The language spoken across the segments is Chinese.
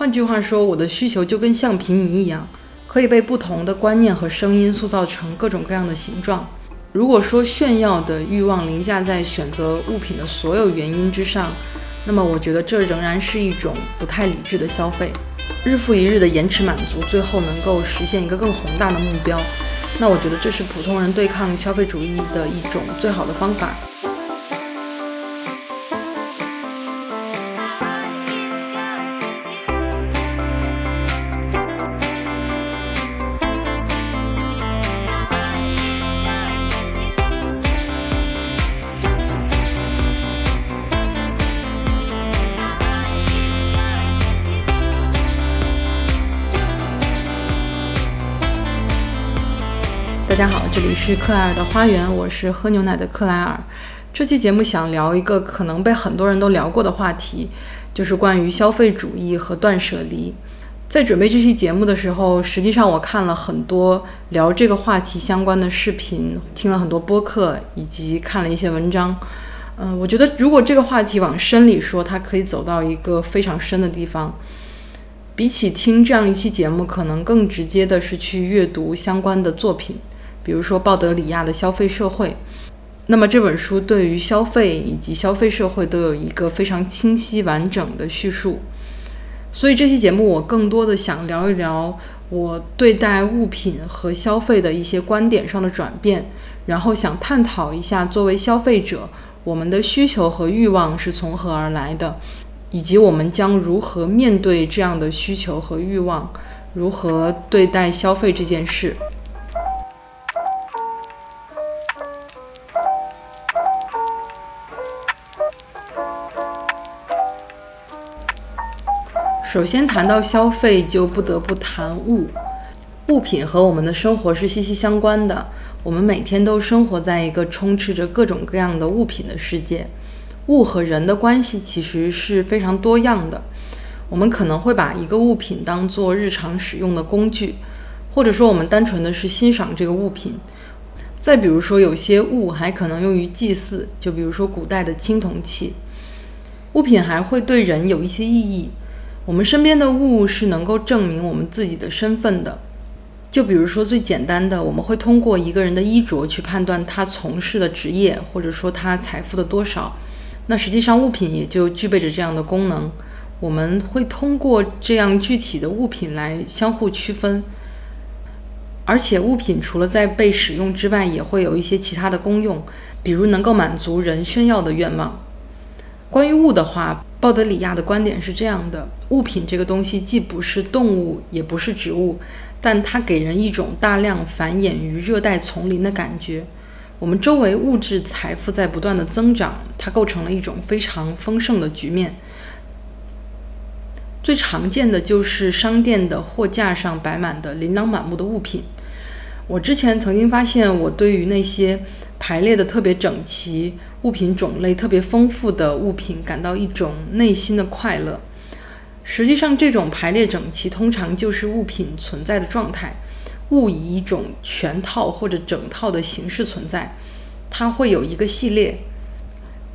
换句话说，我的需求就跟橡皮泥一样，可以被不同的观念和声音塑造成各种各样的形状。如果说炫耀的欲望凌驾在选择物品的所有原因之上，那么我觉得这仍然是一种不太理智的消费。日复一日的延迟满足，最后能够实现一个更宏大的目标，那我觉得这是普通人对抗消费主义的一种最好的方法。大家好，这里是克莱尔的花园，我是喝牛奶的克莱尔。这期节目想聊一个可能被很多人都聊过的话题，就是关于消费主义和断舍离。在准备这期节目的时候，实际上我看了很多聊这个话题相关的视频，听了很多播客，以及看了一些文章。嗯，我觉得如果这个话题往深里说，它可以走到一个非常深的地方。比起听这样一期节目，可能更直接的是去阅读相关的作品。比如说鲍德里亚的《消费社会》，那么这本书对于消费以及消费社会都有一个非常清晰完整的叙述。所以这期节目我更多的想聊一聊我对待物品和消费的一些观点上的转变，然后想探讨一下作为消费者我们的需求和欲望是从何而来的，以及我们将如何面对这样的需求和欲望，如何对待消费这件事。首先谈到消费，就不得不谈物。物品和我们的生活是息息相关的。我们每天都生活在一个充斥着各种各样的物品的世界。物和人的关系其实是非常多样的。我们可能会把一个物品当做日常使用的工具，或者说我们单纯的是欣赏这个物品。再比如说，有些物还可能用于祭祀，就比如说古代的青铜器。物品还会对人有一些意义。我们身边的物是能够证明我们自己的身份的，就比如说最简单的，我们会通过一个人的衣着去判断他从事的职业，或者说他财富的多少。那实际上物品也就具备着这样的功能，我们会通过这样具体的物品来相互区分。而且物品除了在被使用之外，也会有一些其他的功用，比如能够满足人炫耀的愿望。关于物的话。鲍德里亚的观点是这样的：物品这个东西既不是动物，也不是植物，但它给人一种大量繁衍于热带丛林的感觉。我们周围物质财富在不断的增长，它构成了一种非常丰盛的局面。最常见的就是商店的货架上摆满的琳琅满目的物品。我之前曾经发现，我对于那些排列的特别整齐。物品种类特别丰富的物品，感到一种内心的快乐。实际上，这种排列整齐通常就是物品存在的状态。物以一种全套或者整套的形式存在，它会有一个系列。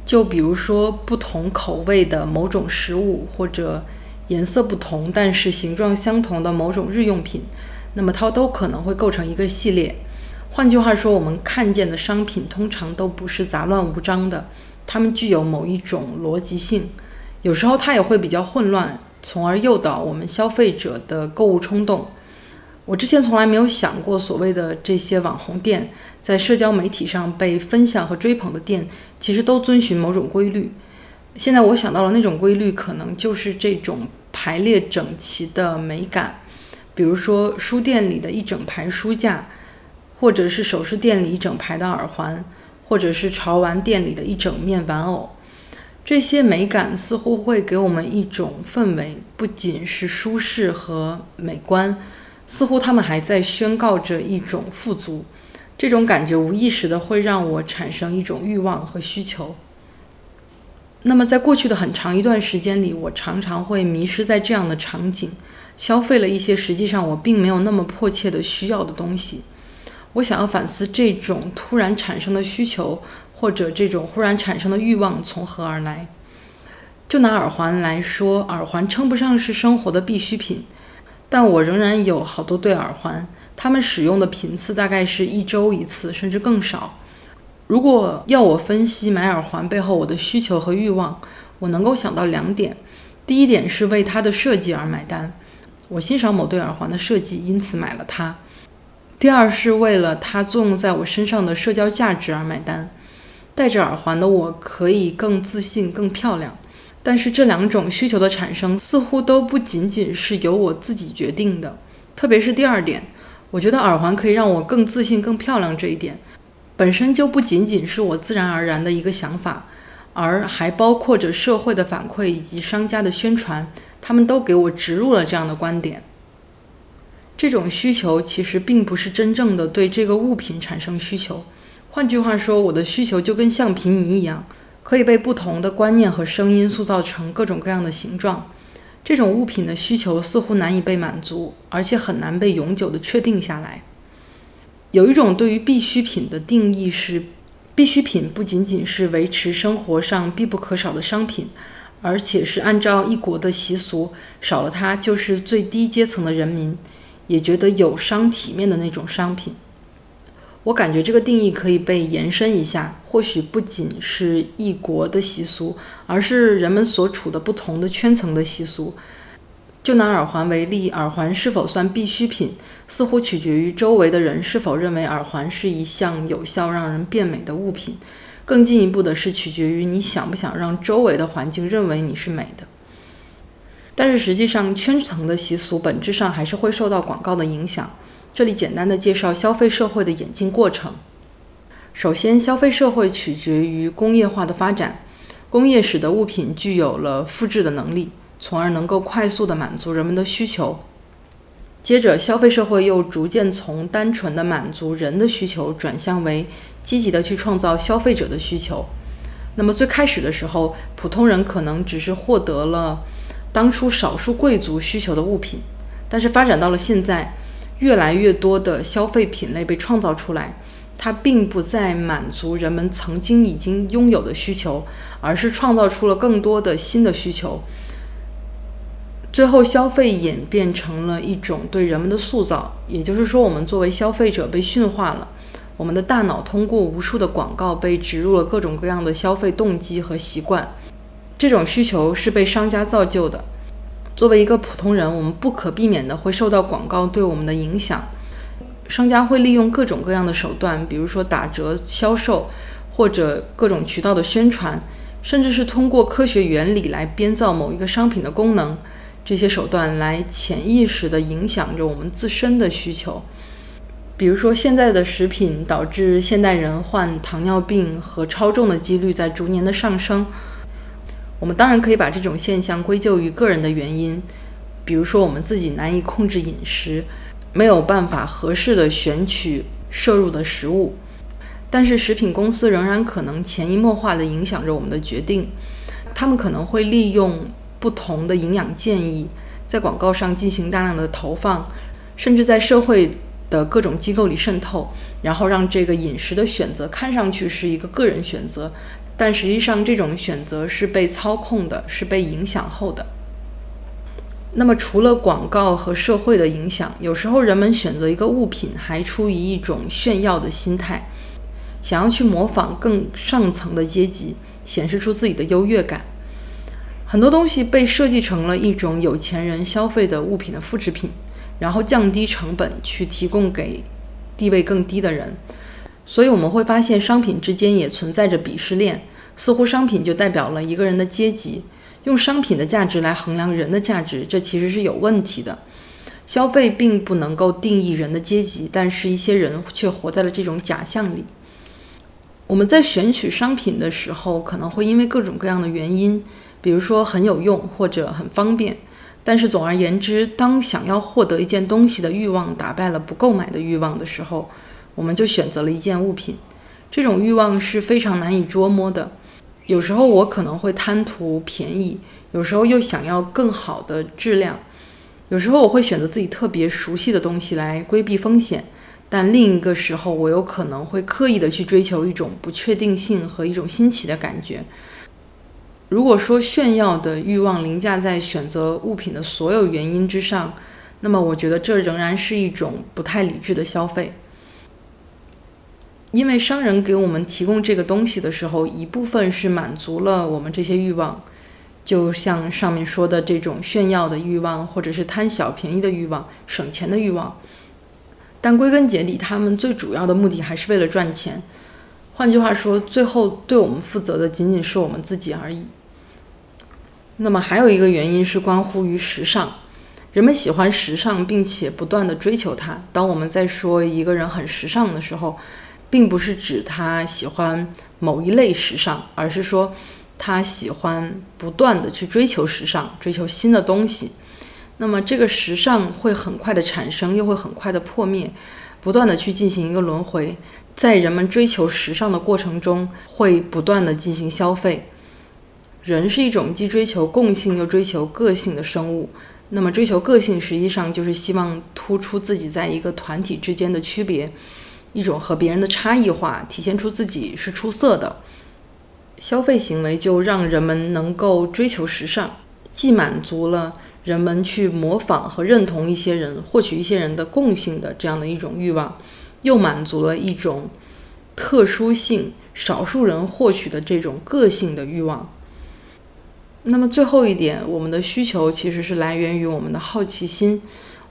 就比如说，不同口味的某种食物，或者颜色不同但是形状相同的某种日用品，那么它都可能会构成一个系列。换句话说，我们看见的商品通常都不是杂乱无章的，它们具有某一种逻辑性。有时候它也会比较混乱，从而诱导我们消费者的购物冲动。我之前从来没有想过，所谓的这些网红店，在社交媒体上被分享和追捧的店，其实都遵循某种规律。现在我想到了那种规律，可能就是这种排列整齐的美感。比如说，书店里的一整排书架。或者是首饰店里一整排的耳环，或者是潮玩店里的一整面玩偶，这些美感似乎会给我们一种氛围，不仅是舒适和美观，似乎他们还在宣告着一种富足。这种感觉无意识的会让我产生一种欲望和需求。那么在过去的很长一段时间里，我常常会迷失在这样的场景，消费了一些实际上我并没有那么迫切的需要的东西。我想要反思这种突然产生的需求，或者这种忽然产生的欲望从何而来。就拿耳环来说，耳环称不上是生活的必需品，但我仍然有好多对耳环，它们使用的频次大概是一周一次，甚至更少。如果要我分析买耳环背后我的需求和欲望，我能够想到两点：第一点是为它的设计而买单，我欣赏某对耳环的设计，因此买了它；第二是为了它作用在我身上的社交价值而买单。戴着耳环的我可以更自信、更漂亮，但是这两种需求的产生似乎都不仅仅是由我自己决定的，特别是第二点，我觉得耳环可以让我更自信、更漂亮这一点。本身就不仅仅是我自然而然的一个想法，而还包括着社会的反馈以及商家的宣传，他们都给我植入了这样的观点。这种需求其实并不是真正的对这个物品产生需求。换句话说，我的需求就跟橡皮泥一样，可以被不同的观念和声音塑造成各种各样的形状。这种物品的需求似乎难以被满足，而且很难被永久的确定下来。有一种对于必需品的定义是，必需品不仅仅是维持生活上必不可少的商品，而且是按照一国的习俗，少了它就是最低阶层的人民也觉得有伤体面的那种商品。我感觉这个定义可以被延伸一下，或许不仅是一国的习俗，而是人们所处的不同的圈层的习俗。就拿耳环为例，耳环是否算必需品，似乎取决于周围的人是否认为耳环是一项有效让人变美的物品。更进一步的是，取决于你想不想让周围的环境认为你是美的。但是实际上，圈层的习俗本质上还是会受到广告的影响。这里简单的介绍消费社会的演进过程。首先，消费社会取决于工业化的发展，工业使得物品具有了复制的能力。从而能够快速地满足人们的需求。接着，消费社会又逐渐从单纯的满足人的需求，转向为积极地去创造消费者的需求。那么，最开始的时候，普通人可能只是获得了当初少数贵族需求的物品，但是发展到了现在，越来越多的消费品类被创造出来，它并不再满足人们曾经已经拥有的需求，而是创造出了更多的新的需求。最后，消费演变成了一种对人们的塑造，也就是说，我们作为消费者被驯化了。我们的大脑通过无数的广告被植入了各种各样的消费动机和习惯。这种需求是被商家造就的。作为一个普通人，我们不可避免的会受到广告对我们的影响。商家会利用各种各样的手段，比如说打折销售，或者各种渠道的宣传，甚至是通过科学原理来编造某一个商品的功能。这些手段来潜意识地影响着我们自身的需求，比如说，现在的食品导致现代人患糖尿病和超重的几率在逐年的上升。我们当然可以把这种现象归咎于个人的原因，比如说我们自己难以控制饮食，没有办法合适的选取摄入的食物。但是，食品公司仍然可能潜移默化地影响着我们的决定，他们可能会利用。不同的营养建议在广告上进行大量的投放，甚至在社会的各种机构里渗透，然后让这个饮食的选择看上去是一个个人选择，但实际上这种选择是被操控的，是被影响后的。那么，除了广告和社会的影响，有时候人们选择一个物品还出于一种炫耀的心态，想要去模仿更上层的阶级，显示出自己的优越感。很多东西被设计成了一种有钱人消费的物品的复制品，然后降低成本去提供给地位更低的人。所以我们会发现，商品之间也存在着鄙视链，似乎商品就代表了一个人的阶级。用商品的价值来衡量人的价值，这其实是有问题的。消费并不能够定义人的阶级，但是一些人却活在了这种假象里。我们在选取商品的时候，可能会因为各种各样的原因。比如说很有用或者很方便，但是总而言之，当想要获得一件东西的欲望打败了不购买的欲望的时候，我们就选择了一件物品。这种欲望是非常难以捉摸的。有时候我可能会贪图便宜，有时候又想要更好的质量，有时候我会选择自己特别熟悉的东西来规避风险，但另一个时候我有可能会刻意的去追求一种不确定性和一种新奇的感觉。如果说炫耀的欲望凌驾在选择物品的所有原因之上，那么我觉得这仍然是一种不太理智的消费。因为商人给我们提供这个东西的时候，一部分是满足了我们这些欲望，就像上面说的这种炫耀的欲望，或者是贪小便宜的欲望、省钱的欲望。但归根结底，他们最主要的目的还是为了赚钱。换句话说，最后对我们负责的仅仅是我们自己而已。那么还有一个原因是关乎于时尚，人们喜欢时尚，并且不断的追求它。当我们在说一个人很时尚的时候，并不是指他喜欢某一类时尚，而是说他喜欢不断的去追求时尚，追求新的东西。那么这个时尚会很快的产生，又会很快的破灭，不断的去进行一个轮回。在人们追求时尚的过程中，会不断的进行消费。人是一种既追求共性又追求个性的生物。那么追求个性，实际上就是希望突出自己在一个团体之间的区别。一种和别人的差异化，体现出自己是出色的消费行为，就让人们能够追求时尚，既满足了人们去模仿和认同一些人、获取一些人的共性的这样的一种欲望，又满足了一种特殊性、少数人获取的这种个性的欲望。那么最后一点，我们的需求其实是来源于我们的好奇心，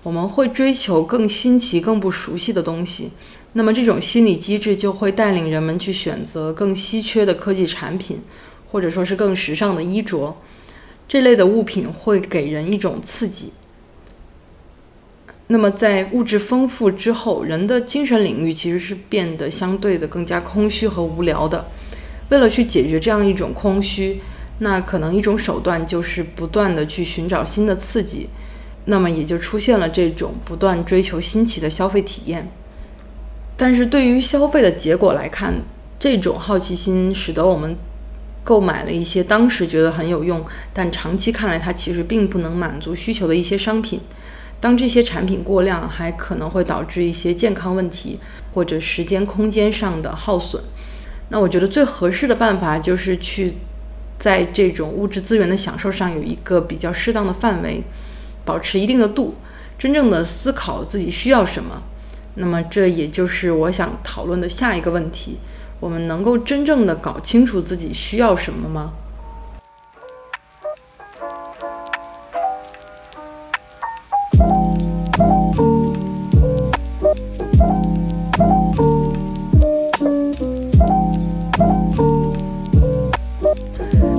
我们会追求更新奇、更不熟悉的东西。那么这种心理机制就会带领人们去选择更稀缺的科技产品，或者说是更时尚的衣着，这类的物品会给人一种刺激。那么在物质丰富之后，人的精神领域其实是变得相对的更加空虚和无聊的。为了去解决这样一种空虚，那可能一种手段就是不断的去寻找新的刺激，那么也就出现了这种不断追求新奇的消费体验。但是对于消费的结果来看，这种好奇心使得我们购买了一些当时觉得很有用，但长期看来它其实并不能满足需求的一些商品。当这些产品过量，还可能会导致一些健康问题或者时间空间上的耗损。那我觉得最合适的办法就是去在这种物质资源的享受上有一个比较适当的范围，保持一定的度，真正的思考自己需要什么。那么，这也就是我想讨论的下一个问题：我们能够真正的搞清楚自己需要什么吗？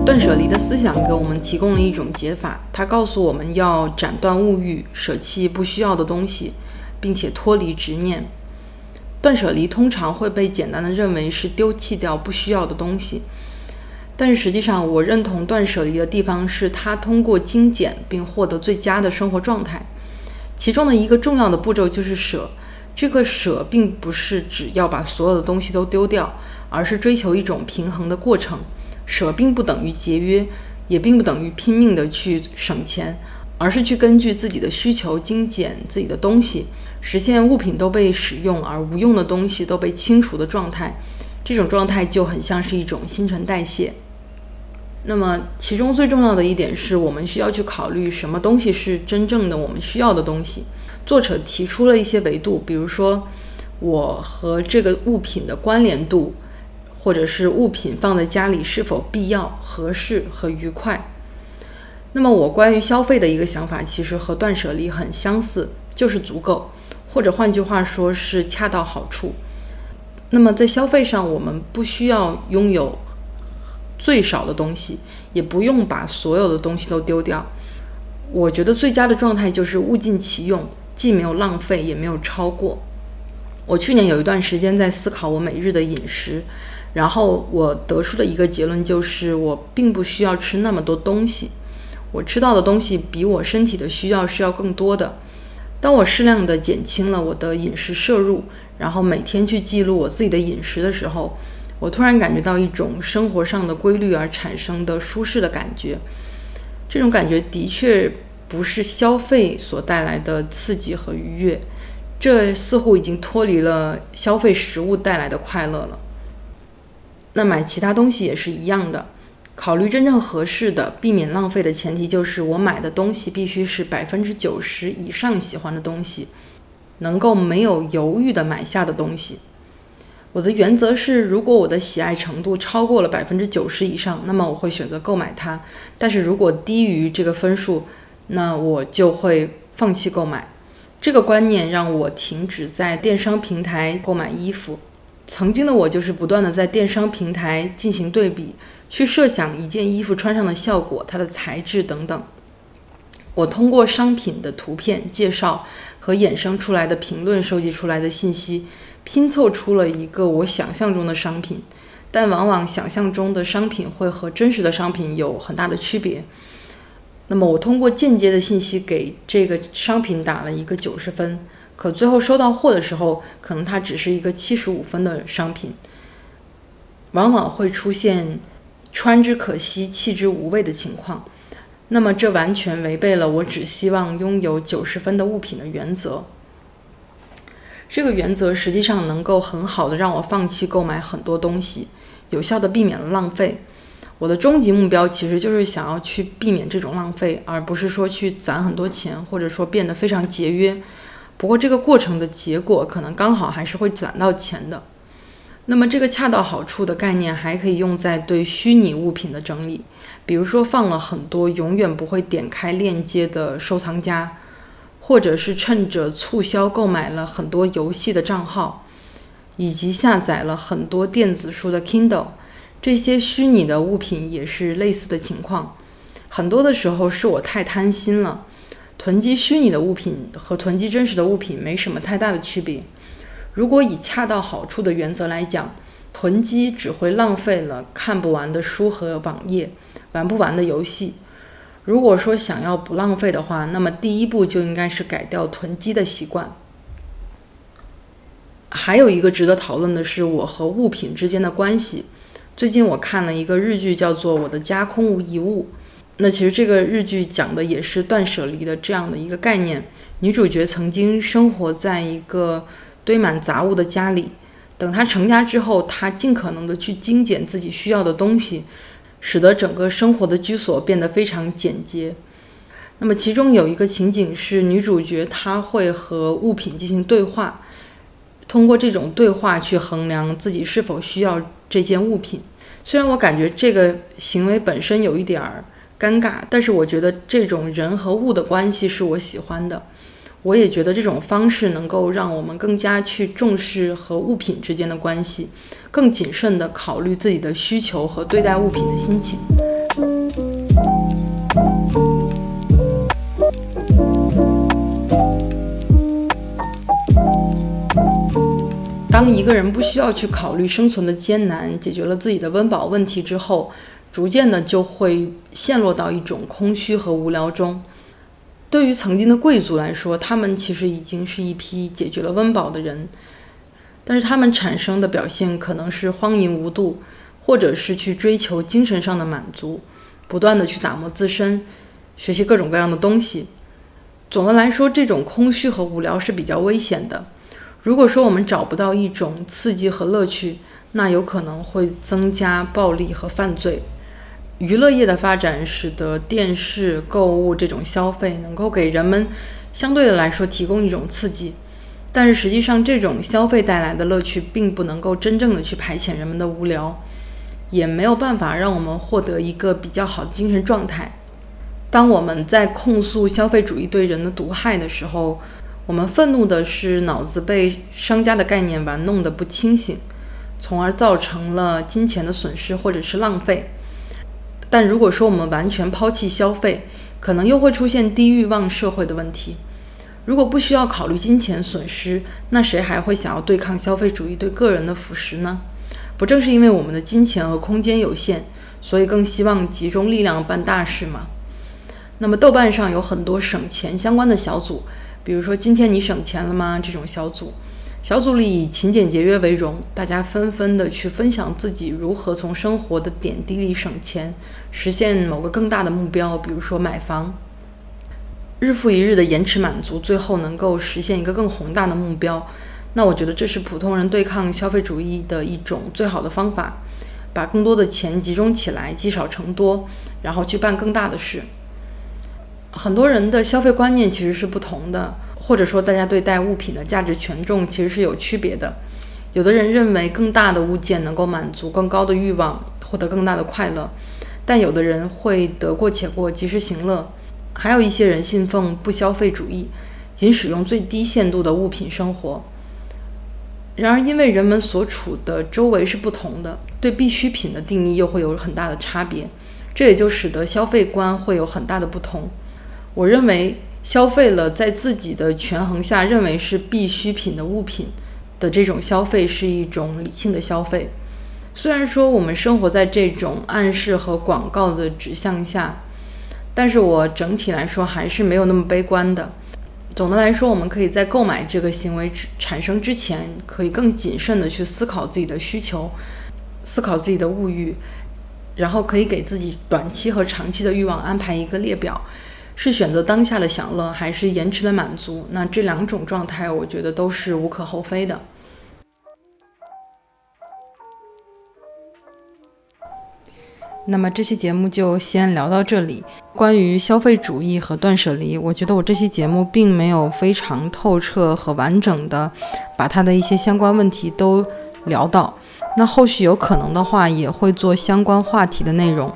断舍离的思想给我们提供了一种解法，它告诉我们要斩断物欲，舍弃不需要的东西。并且脱离执念，断舍离通常会被简单的认为是丢弃掉不需要的东西，但是实际上，我认同断舍离的地方是它通过精简并获得最佳的生活状态。其中的一个重要的步骤就是舍。这个舍并不是只要把所有的东西都丢掉，而是追求一种平衡的过程。舍并不等于节约，也并不等于拼命的去省钱，而是去根据自己的需求精简自己的东西。实现物品都被使用而无用的东西都被清除的状态，这种状态就很像是一种新陈代谢。那么，其中最重要的一点是我们需要去考虑什么东西是真正的我们需要的东西。作者提出了一些维度，比如说我和这个物品的关联度，或者是物品放在家里是否必要、合适和愉快。那么，我关于消费的一个想法其实和断舍离很相似，就是足够。或者换句话说是恰到好处。那么在消费上，我们不需要拥有最少的东西，也不用把所有的东西都丢掉。我觉得最佳的状态就是物尽其用，既没有浪费，也没有超过。我去年有一段时间在思考我每日的饮食，然后我得出的一个结论就是，我并不需要吃那么多东西，我吃到的东西比我身体的需要是要更多的。当我适量的减轻了我的饮食摄入，然后每天去记录我自己的饮食的时候，我突然感觉到一种生活上的规律而产生的舒适的感觉。这种感觉的确不是消费所带来的刺激和愉悦，这似乎已经脱离了消费食物带来的快乐了。那买其他东西也是一样的，考虑真正合适的、避免浪费的前提就是我买的东西必须是百分之九十以上喜欢的东西，能够没有犹豫的买下的东西。我的原则是，如果我的喜爱程度超过了百分之九十以上，那么我会选择购买它；但是如果低于这个分数，那我就会放弃购买。这个观念让我停止在电商平台购买衣服。曾经的我就是不断的在电商平台进行对比。去设想一件衣服穿上的效果，它的材质等等。我通过商品的图片介绍和衍生出来的评论收集出来的信息，拼凑出了一个我想象中的商品。但往往想象中的商品会和真实的商品有很大的区别。那么我通过间接的信息给这个商品打了一个九十分，可最后收到货的时候，可能它只是一个七十五分的商品。往往会出现。穿之可惜，弃之无味的情况，那么这完全违背了我只希望拥有九十分的物品的原则。这个原则实际上能够很好的让我放弃购买很多东西，有效的避免了浪费。我的终极目标其实就是想要去避免这种浪费，而不是说去攒很多钱，或者说变得非常节约。不过这个过程的结果可能刚好还是会攒到钱的。那么，这个恰到好处的概念还可以用在对虚拟物品的整理，比如说放了很多永远不会点开链接的收藏夹，或者是趁着促销购买了很多游戏的账号，以及下载了很多电子书的 Kindle，这些虚拟的物品也是类似的情况。很多的时候是我太贪心了，囤积虚拟的物品和囤积真实的物品没什么太大的区别。如果以恰到好处的原则来讲，囤积只会浪费了看不完的书和网页，玩不完的游戏。如果说想要不浪费的话，那么第一步就应该是改掉囤积的习惯。还有一个值得讨论的是我和物品之间的关系。最近我看了一个日剧，叫做《我的家空无一物》。那其实这个日剧讲的也是断舍离的这样的一个概念。女主角曾经生活在一个。堆满杂物的家里，等他成家之后，他尽可能的去精简自己需要的东西，使得整个生活的居所变得非常简洁。那么其中有一个情景是女主角她会和物品进行对话，通过这种对话去衡量自己是否需要这件物品。虽然我感觉这个行为本身有一点儿尴尬，但是我觉得这种人和物的关系是我喜欢的。我也觉得这种方式能够让我们更加去重视和物品之间的关系，更谨慎地考虑自己的需求和对待物品的心情。当一个人不需要去考虑生存的艰难，解决了自己的温饱问题之后，逐渐的就会陷落到一种空虚和无聊中。对于曾经的贵族来说，他们其实已经是一批解决了温饱的人，但是他们产生的表现可能是荒淫无度，或者是去追求精神上的满足，不断的去打磨自身，学习各种各样的东西。总的来说，这种空虚和无聊是比较危险的。如果说我们找不到一种刺激和乐趣，那有可能会增加暴力和犯罪。娱乐业的发展使得电视购物这种消费能够给人们相对的来说提供一种刺激，但是实际上这种消费带来的乐趣并不能够真正的去排遣人们的无聊，也没有办法让我们获得一个比较好的精神状态。当我们在控诉消费主义对人的毒害的时候，我们愤怒的是脑子被商家的概念玩弄的不清醒，从而造成了金钱的损失或者是浪费。但如果说我们完全抛弃消费，可能又会出现低欲望社会的问题。如果不需要考虑金钱损失，那谁还会想要对抗消费主义对个人的腐蚀呢？不正是因为我们的金钱和空间有限，所以更希望集中力量办大事吗？那么豆瓣上有很多省钱相关的小组，比如说“今天你省钱了吗”这种小组。小组里以勤俭节约为荣，大家纷纷的去分享自己如何从生活的点滴里省钱，实现某个更大的目标，比如说买房。日复一日的延迟满足，最后能够实现一个更宏大的目标。那我觉得这是普通人对抗消费主义的一种最好的方法。把更多的钱集中起来，积少成多，然后去办更大的事。很多人的消费观念其实是不同的，或者说大家对待物品的价值权重其实是有区别的。有的人认为更大的物件能够满足更高的欲望，获得更大的快乐，但有的人会得过且过，及时行乐。还有一些人信奉不消费主义，仅使用最低限度的物品生活。然而，因为人们所处的周围是不同的，对必需品的定义又会有很大的差别，这也就使得消费观会有很大的不同。我认为，消费了在自己的权衡下认为是必需品的物品的这种消费是一种理性的消费。虽然说我们生活在这种暗示和广告的指向下，但是我整体来说还是没有那么悲观的。总的来说，我们可以在购买这个行为产生之前，可以更谨慎地去思考自己的需求，思考自己的物欲，然后可以给自己短期和长期的欲望安排一个列表，是选择当下的享乐，还是延迟的满足？那这两种状态，我觉得都是无可厚非的。那么这期节目就先聊到这里。关于消费主义和断舍离，我觉得我这期节目并没有非常透彻和完整的把它的一些相关问题都聊到。那后续有可能的话，也会做相关话题的内容。